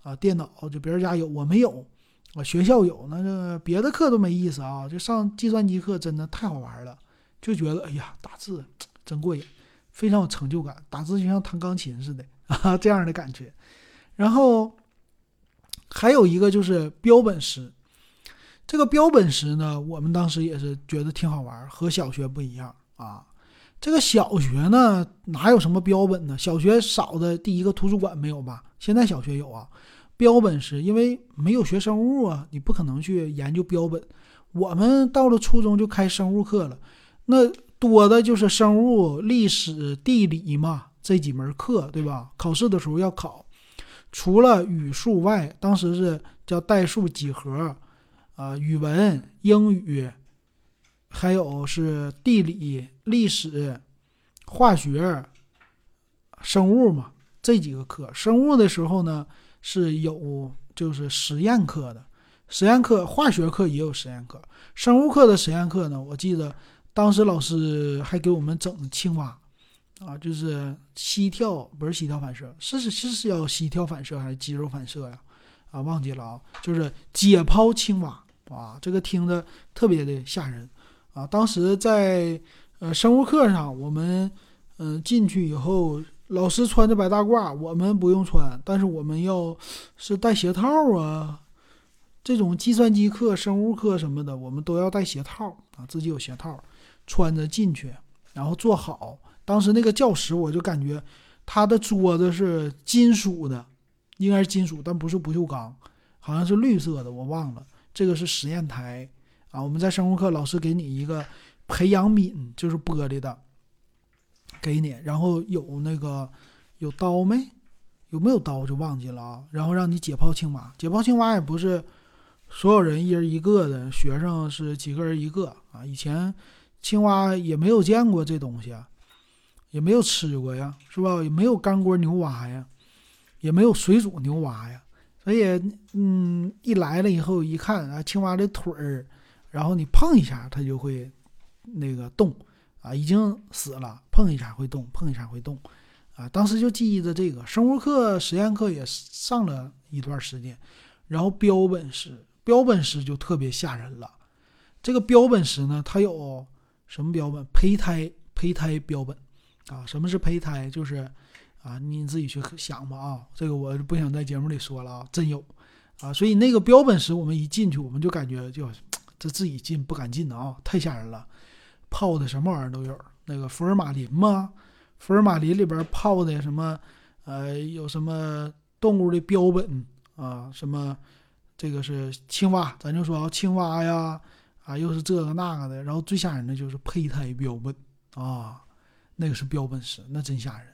啊，电脑就别人家有，我没有，啊，学校有，那个别的课都没意思啊，就上计算机课真的太好玩了，就觉得哎呀，打字真过瘾，非常有成就感，打字就像弹钢琴似的 啊，这样的感觉。然后还有一个就是标本石，这个标本石呢，我们当时也是觉得挺好玩，和小学不一样啊。这个小学呢，哪有什么标本呢？小学少的第一个图书馆没有吧？现在小学有啊。标本石，因为没有学生物啊，你不可能去研究标本。我们到了初中就开生物课了，那多的就是生物、历史、地理嘛，这几门课，对吧？考试的时候要考。除了语数外，当时是叫代数、几何，啊，语文、英语，还有是地理、历史、化学、生物嘛，这几个课。生物的时候呢？是有就是实验课的，实验课化学课也有实验课，生物课的实验课呢，我记得当时老师还给我们整青蛙，啊，就是膝跳不是膝跳反射，是是是是要膝跳反射还是肌肉反射呀？啊，忘记了啊，就是解剖青蛙，啊，这个听着特别的吓人啊。当时在呃生物课上，我们嗯进去以后。老师穿着白大褂，我们不用穿，但是我们要是戴鞋套啊。这种计算机课、生物课什么的，我们都要戴鞋套啊，自己有鞋套，穿着进去，然后坐好。当时那个教室，我就感觉它的桌子是金属的，应该是金属，但不是不锈钢，好像是绿色的，我忘了。这个是实验台啊。我们在生物课，老师给你一个培养皿，就是玻璃的。给你，然后有那个有刀没？有没有刀就忘记了啊。然后让你解剖青蛙，解剖青蛙也不是所有人一人一个的，学生是几个人一个啊。以前青蛙也没有见过这东西啊，也没有吃过呀，是吧？也没有干锅牛蛙呀，也没有水煮牛蛙呀。所以，嗯，一来了以后一看啊，青蛙的腿儿，然后你碰一下它就会那个动。啊，已经死了，碰一下会动，碰一下会动，啊，当时就记忆着这个生物课、实验课也上了一段时间，然后标本室，标本室就特别吓人了。这个标本室呢，它有什么标本？胚胎，胚胎标本，啊，什么是胚胎？就是啊，你自己去想吧啊，这个我不想在节目里说了啊，真有啊，所以那个标本室我们一进去，我们就感觉就这自己进不敢进的啊，太吓人了。泡的什么玩意儿都有，那个福尔马林吗？福尔马林里边泡的什么？呃，有什么动物的标本啊？什么？这个是青蛙，咱就说啊，青蛙呀，啊，又是这个那个的。然后最吓人的就是胚胎标本啊，那个是标本室，那真吓人。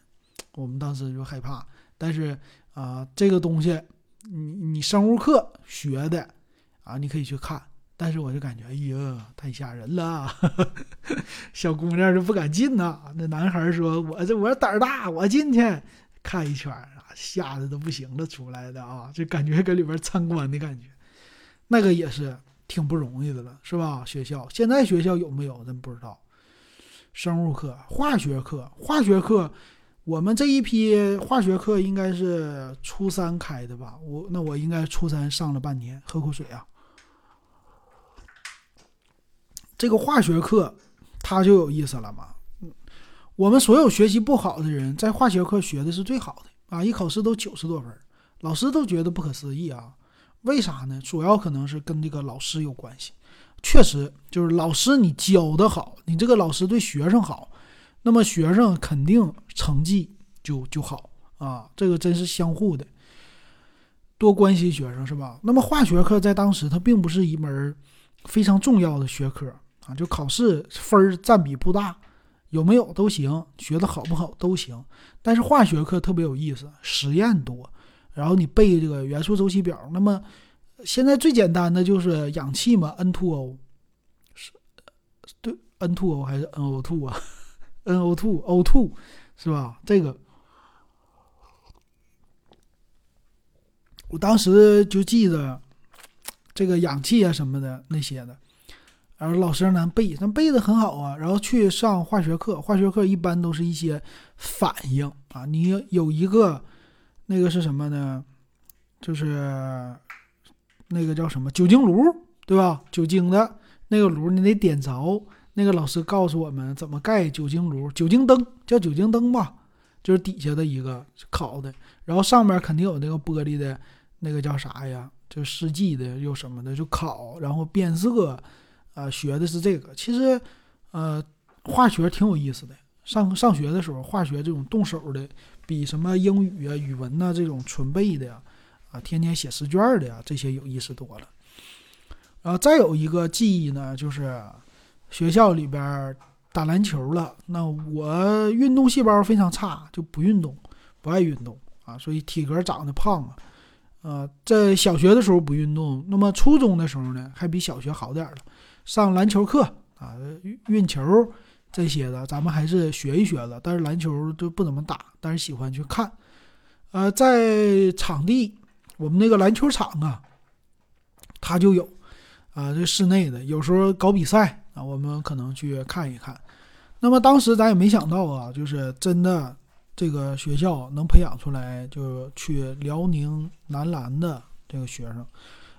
我们当时就害怕，但是啊，这个东西，你你生物课学的啊，你可以去看。但是我就感觉，哎呀，太吓人了，小姑娘就不敢进呐。那男孩说：“我这我胆儿大，我进去看一圈啊，吓得都不行了，出来的啊，就感觉搁里边参观的感觉。那个也是挺不容易的了，是吧？学校现在学校有没有？真不知道。生物课、化学课、化学课，我们这一批化学课应该是初三开的吧？我那我应该初三上了半年，喝口水啊。这个化学课它就有意思了嘛。我们所有学习不好的人在化学课学的是最好的啊，一考试都九十多分，老师都觉得不可思议啊。为啥呢？主要可能是跟这个老师有关系。确实，就是老师你教的好，你这个老师对学生好，那么学生肯定成绩就就好啊。这个真是相互的，多关心学生是吧？那么化学课在当时它并不是一门非常重要的学科啊，就考试分占比不大，有没有都行，学的好不好都行。但是化学课特别有意思，实验多。然后你背这个元素周期表，那么现在最简单的就是氧气嘛，N2O，O，是对，N2O O 还是 NO2 啊？NO2，O2 是吧？这个我当时就记得这个氧气啊什么的那些的，然后老师让咱背，咱背的很好啊。然后去上化学课，化学课一般都是一些反应啊，你有一个。那个是什么呢？就是那个叫什么酒精炉，对吧？酒精的那个炉，你得点着。那个老师告诉我们怎么盖酒精炉，酒精灯叫酒精灯吧，就是底下的一个烤的，然后上面肯定有那个玻璃的，那个叫啥呀？就试剂的又什么的，就烤，然后变色。啊，学的是这个。其实，呃，化学挺有意思的。上上学的时候，化学这种动手的。比什么英语啊、语文呐这种纯背的呀，啊，天天写试卷的呀，这些有意思多了。然后再有一个记忆呢，就是学校里边打篮球了。那我运动细胞非常差，就不运动，不爱运动啊，所以体格长得胖啊。呃，在小学的时候不运动，那么初中的时候呢，还比小学好点了，上篮球课啊，运球。这些的咱们还是学一学了，但是篮球就不怎么打，但是喜欢去看。呃，在场地，我们那个篮球场啊，它就有啊，这室内的有时候搞比赛啊，我们可能去看一看。那么当时咱也没想到啊，就是真的这个学校能培养出来，就去辽宁男篮的这个学生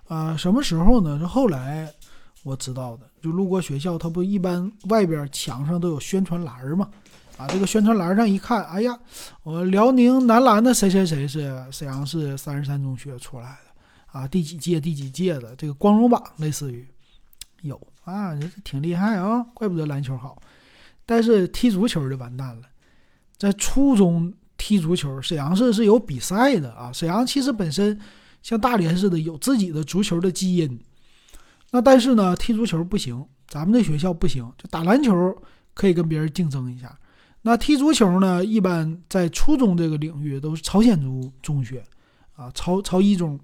啊，什么时候呢？是后来。我知道的，就路过学校，它不一般外边墙上都有宣传栏嘛？啊，这个宣传栏上一看，哎呀，我辽宁男篮的谁谁谁是沈阳市三十三中学出来的啊？第几届？第几届的？这个光荣榜类似于有啊，这挺厉害啊，怪不得篮球好。但是踢足球就完蛋了，在初中踢足球，沈阳市是有比赛的啊。沈阳其实本身像大连似的，有自己的足球的基因。那但是呢，踢足球不行，咱们这学校不行，就打篮球可以跟别人竞争一下。那踢足球呢，一般在初中这个领域都是朝鲜族中学，啊，朝朝一中，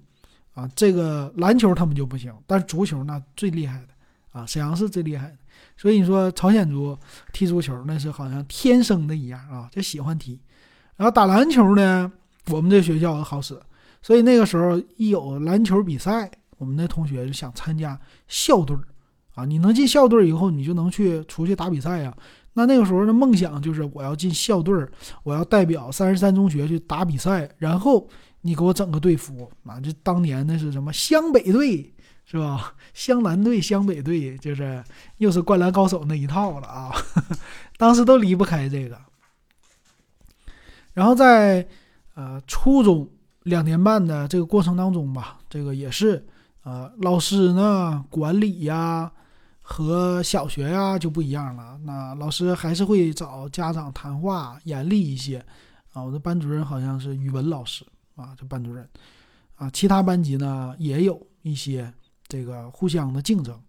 啊，这个篮球他们就不行，但是足球那最厉害的，啊，沈阳市最厉害的。所以你说朝鲜族踢足球那是好像天生的一样啊，就喜欢踢。然后打篮球呢，我们这学校好使，所以那个时候一有篮球比赛。我们那同学就想参加校队儿啊！你能进校队儿以后，你就能去出去打比赛呀。那那个时候的梦想就是我要进校队儿，我要代表三十三中学去打比赛。然后你给我整个队服啊！这当年那是什么湘北队是吧？湘南队、湘北队，就是又是灌篮高手那一套了啊！当时都离不开这个。然后在呃初中两年半的这个过程当中吧，这个也是。啊，老师呢，管理呀，和小学呀就不一样了。那老师还是会找家长谈话，严厉一些。啊，我的班主任好像是语文老师啊，这班主任。啊，其他班级呢也有一些这个互相的竞争。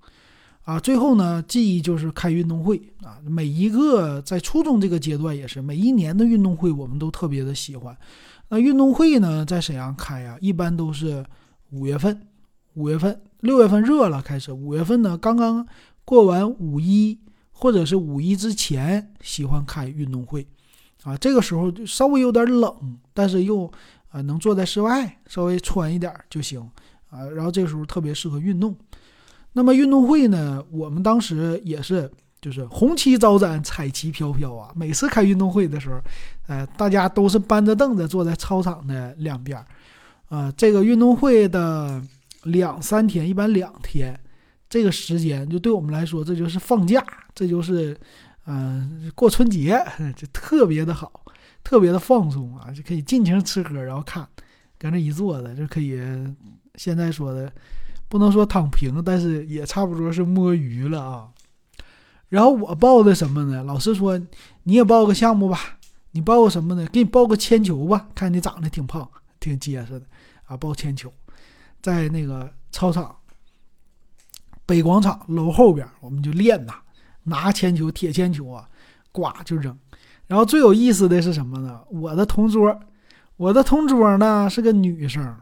啊，最后呢，记忆就是开运动会啊，每一个在初中这个阶段也是每一年的运动会，我们都特别的喜欢。那运动会呢，在沈阳开啊，一般都是五月份。五月份、六月份热了，开始。五月份呢，刚刚过完五一，或者是五一之前，喜欢开运动会，啊，这个时候就稍微有点冷，但是又啊能坐在室外，稍微穿一点就行，啊，然后这个时候特别适合运动。那么运动会呢，我们当时也是就是红旗招展，彩旗飘飘啊！每次开运动会的时候，呃，大家都是搬着凳子坐在操场的两边儿，啊，这个运动会的两三天，一般两天，这个时间就对我们来说，这就是放假，这就是，嗯，过春节，就特别的好，特别的放松啊，就可以尽情吃喝，然后看，搁那一坐着就可以，现在说的不能说躺平，但是也差不多是摸鱼了啊。然后我报的什么呢？老师说你也报个项目吧，你报个什么呢？给你报个铅球吧，看你长得挺胖，挺结实的啊。报铅球，在那个操场北广场楼后边，我们就练呐，拿铅球、铁铅球啊，呱就扔。然后最有意思的是什么呢？我的同桌，我的同桌呢是个女生，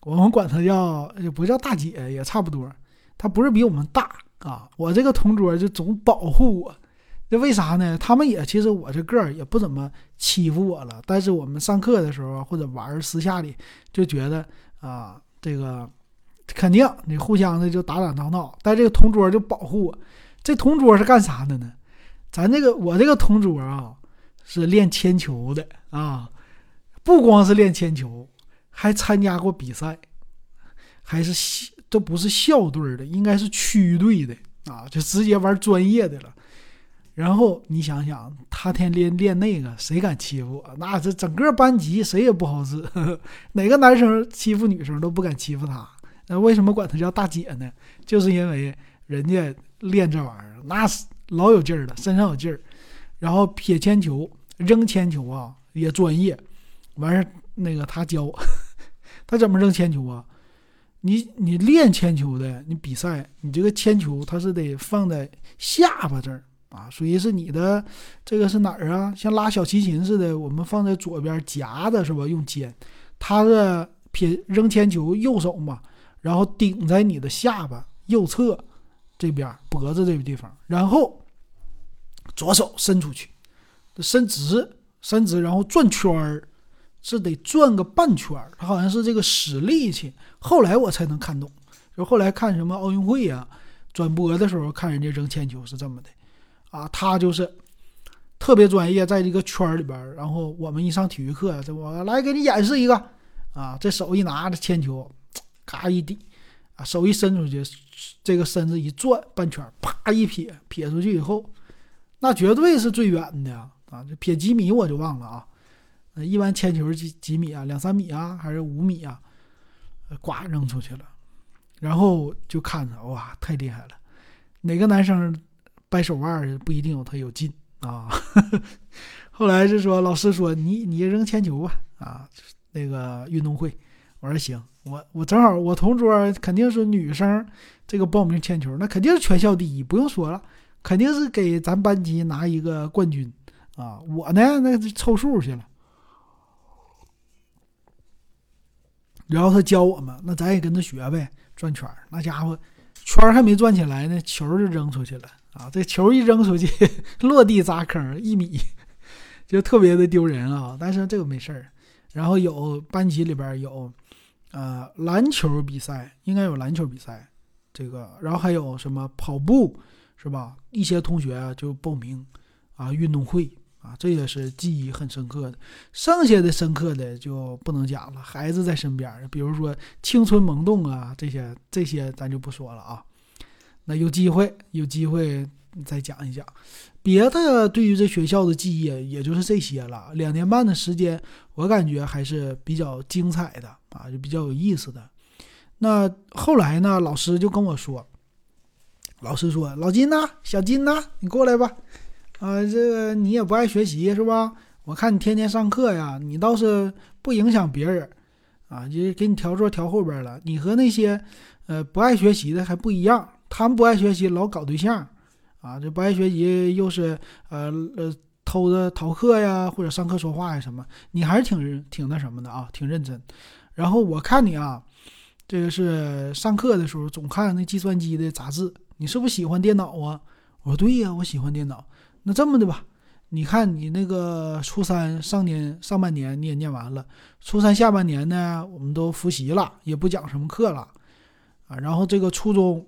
我们管她叫也不叫大姐，也差不多，她不是比我们大。啊，我这个同桌就总保护我，这为啥呢？他们也其实我这个儿也不怎么欺负我了，但是我们上课的时候或者玩私下里就觉得啊，这个肯定你互相的就打打闹闹，但这个同桌就保护我。这同桌是干啥的呢？咱这个我这个同桌啊是练铅球的啊，不光是练铅球，还参加过比赛，还是。都不是校队的，应该是区队的啊，就直接玩专业的了。然后你想想，他天天练那个，谁敢欺负我？那这整个班级谁也不好使，哪个男生欺负女生都不敢欺负他。那为什么管他叫大姐呢？就是因为人家练这玩意儿，那是老有劲儿了，身上有劲儿。然后撇铅球、扔铅球啊，也专业。完事儿那个他教，他怎么扔铅球啊？你你练铅球的，你比赛，你这个铅球它是得放在下巴这儿啊，属于是你的这个是哪儿啊？像拉小提琴似的，我们放在左边夹的是吧？用肩，他是撇扔铅球右手嘛，然后顶在你的下巴右侧这边脖子这个地方，然后左手伸出去，伸直伸直，然后转圈儿。是得转个半圈儿，他好像是这个使力气。后来我才能看懂，就后来看什么奥运会呀，转播的时候看人家扔铅球是这么的，啊，他就是特别专业，在这个圈里边。然后我们一上体育课，这我来给你演示一个，啊，这手一拿着铅球，咔一抵，啊，手一伸出去，这个身子一转半圈，啪一撇，撇出去以后，那绝对是最远的啊，这撇几米我就忘了啊。一般铅球几几米啊？两三米啊？还是五米啊？呱扔出去了，然后就看着哇，太厉害了！哪个男生掰手腕不一定有他有劲啊？后来就说老师说你你扔铅球吧啊，那个运动会，我说行，我我正好我同桌肯定是女生，这个报名铅球那肯定是全校第一，不用说了，肯定是给咱班级拿一个冠军啊！我呢那凑数去了。然后他教我们，那咱也跟着学呗，转圈儿。那家伙圈儿还没转起来呢，球就扔出去了啊！这球一扔出去，落地砸坑，一米，就特别的丢人啊。但是这个没事儿。然后有班级里边有，呃，篮球比赛，应该有篮球比赛，这个，然后还有什么跑步，是吧？一些同学就报名啊，运动会。啊，这也是记忆很深刻的。剩下的深刻的就不能讲了，孩子在身边比如说青春萌动啊，这些这些咱就不说了啊。那有机会有机会再讲一讲。别的对于这学校的记忆也就是这些了。两年半的时间，我感觉还是比较精彩的啊，就比较有意思的。那后来呢，老师就跟我说，老师说：“老金呐，小金呐，你过来吧。”啊，这个你也不爱学习是吧？我看你天天上课呀，你倒是不影响别人，啊，就给你调座调后边了。你和那些，呃，不爱学习的还不一样，他们不爱学习老搞对象，啊，这不爱学习又是呃呃偷着逃课呀，或者上课说话呀什么，你还是挺挺那什么的啊，挺认真。然后我看你啊，这个是上课的时候总看那计算机的杂志，你是不是喜欢电脑啊？我说对呀，我喜欢电脑。那这么的吧，你看你那个初三上年上半年你也念完了，初三下半年呢，我们都复习了，也不讲什么课了，啊，然后这个初中，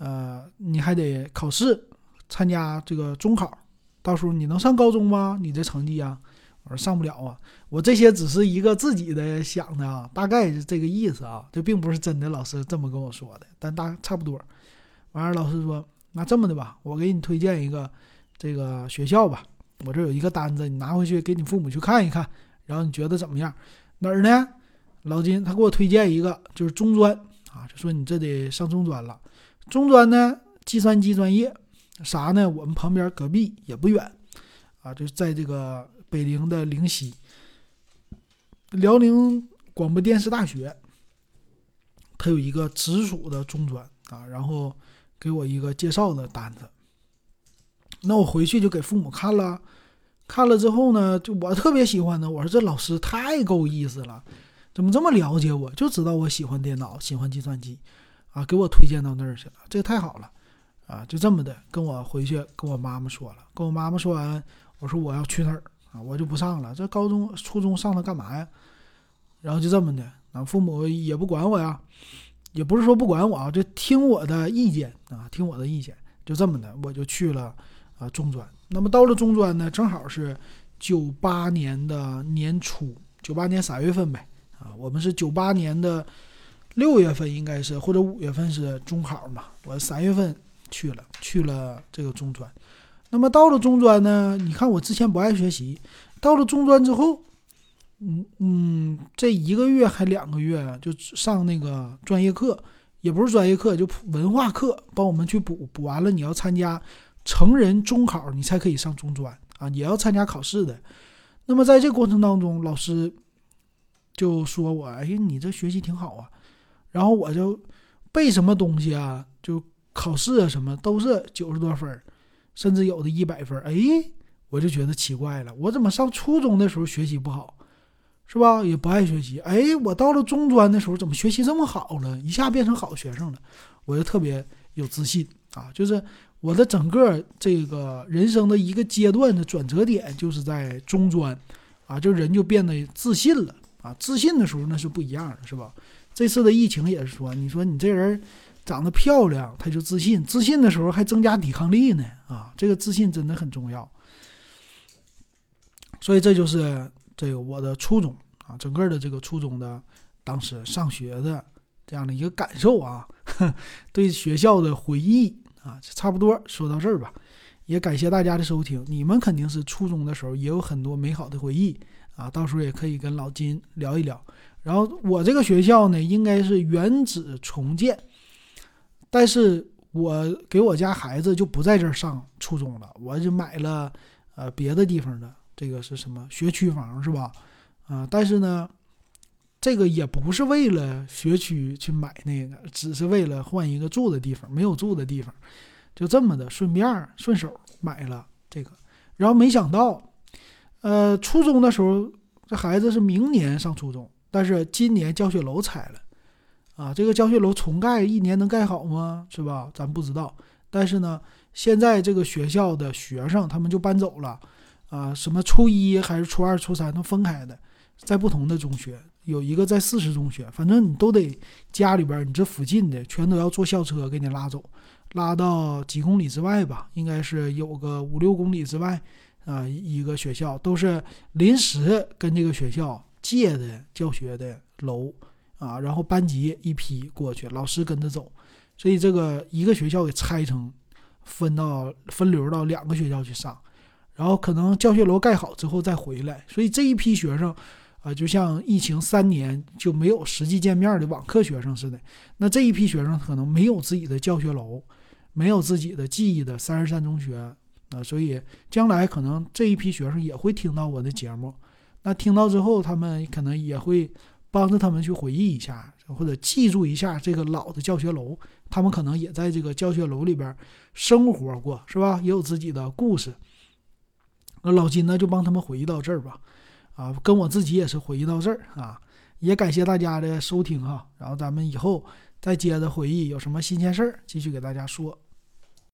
呃，你还得考试，参加这个中考，到时候你能上高中吗？你这成绩啊？我说上不了啊。我这些只是一个自己的想的啊，大概是这个意思啊，这并不是真的。老师这么跟我说的，但大差不多。完了，老师说，那这么的吧，我给你推荐一个这个学校吧。我这有一个单子，你拿回去给你父母去看一看，然后你觉得怎么样？哪儿呢？老金他给我推荐一个，就是中专啊，就说你这得上中专了。中专呢，计算机专业，啥呢？我们旁边隔壁也不远啊，就是在这个北陵的灵溪，辽宁广播电视大学，它有一个直属的中专啊，然后给我一个介绍的单子。那我回去就给父母看了，看了之后呢，就我特别喜欢的，我说这老师太够意思了，怎么这么了解我？就知道我喜欢电脑，喜欢计算机，啊，给我推荐到那儿去了，这太好了，啊，就这么的跟我回去跟我妈妈说了，跟我妈妈说完，我说我要去那儿啊，我就不上了，这高中初中上它干嘛呀？然后就这么的，啊，父母也不管我呀，也不是说不管我啊，就听我的意见啊，听我的意见，就这么的，我就去了。啊，中专。那么到了中专呢，正好是九八年的年初，九八年三月份呗。啊，我们是九八年的六月份，应该是或者五月份是中考嘛。我三月份去了，去了这个中专。那么到了中专呢，你看我之前不爱学习，到了中专之后，嗯嗯，这一个月还两个月就上那个专业课，也不是专业课，就文化课，帮我们去补，补完了你要参加。成人中考，你才可以上中专啊，也要参加考试的。那么在这过程当中，老师就说我：“哎，你这学习挺好啊。”然后我就背什么东西啊，就考试啊什么都是九十多分，甚至有的一百分。哎，我就觉得奇怪了，我怎么上初中的时候学习不好，是吧？也不爱学习。哎，我到了中专的时候，怎么学习这么好了？一下变成好学生了，我就特别有自信啊，就是。我的整个这个人生的一个阶段的转折点，就是在中专，啊，就人就变得自信了啊，自信的时候那是不一样的，是吧？这次的疫情也是说，你说你这人长得漂亮，他就自信，自信的时候还增加抵抗力呢，啊，这个自信真的很重要。所以这就是这个我的初中啊，整个的这个初中的当时上学的这样的一个感受啊，对学校的回忆。啊，差不多说到这儿吧，也感谢大家的收听。你们肯定是初中的时候也有很多美好的回忆啊，到时候也可以跟老金聊一聊。然后我这个学校呢，应该是原址重建，但是我给我家孩子就不在这儿上初中了，我就买了呃别的地方的这个是什么学区房是吧？啊，但是呢。这个也不是为了学区去买那个，只是为了换一个住的地方，没有住的地方，就这么的顺便顺手买了这个。然后没想到，呃，初中的时候这孩子是明年上初中，但是今年教学楼拆了，啊，这个教学楼重盖一年能盖好吗？是吧？咱不知道。但是呢，现在这个学校的学生他们就搬走了，啊，什么初一还是初二、初三都分开的，在不同的中学。有一个在四十中学，反正你都得家里边，你这附近的全都要坐校车给你拉走，拉到几公里之外吧，应该是有个五六公里之外啊，一个学校都是临时跟这个学校借的教学的楼啊，然后班级一批过去，老师跟着走，所以这个一个学校给拆成分到分流到两个学校去上，然后可能教学楼盖好之后再回来，所以这一批学生。啊，就像疫情三年就没有实际见面的网课学生似的，那这一批学生可能没有自己的教学楼，没有自己的记忆的三十三中学啊，所以将来可能这一批学生也会听到我的节目，那听到之后，他们可能也会帮着他们去回忆一下，或者记住一下这个老的教学楼，他们可能也在这个教学楼里边生活过，是吧？也有自己的故事。那老金呢，就帮他们回忆到这儿吧。啊，跟我自己也是回忆到这儿啊，也感谢大家的收听哈，然后咱们以后再接着回忆有什么新鲜事儿，继续给大家说。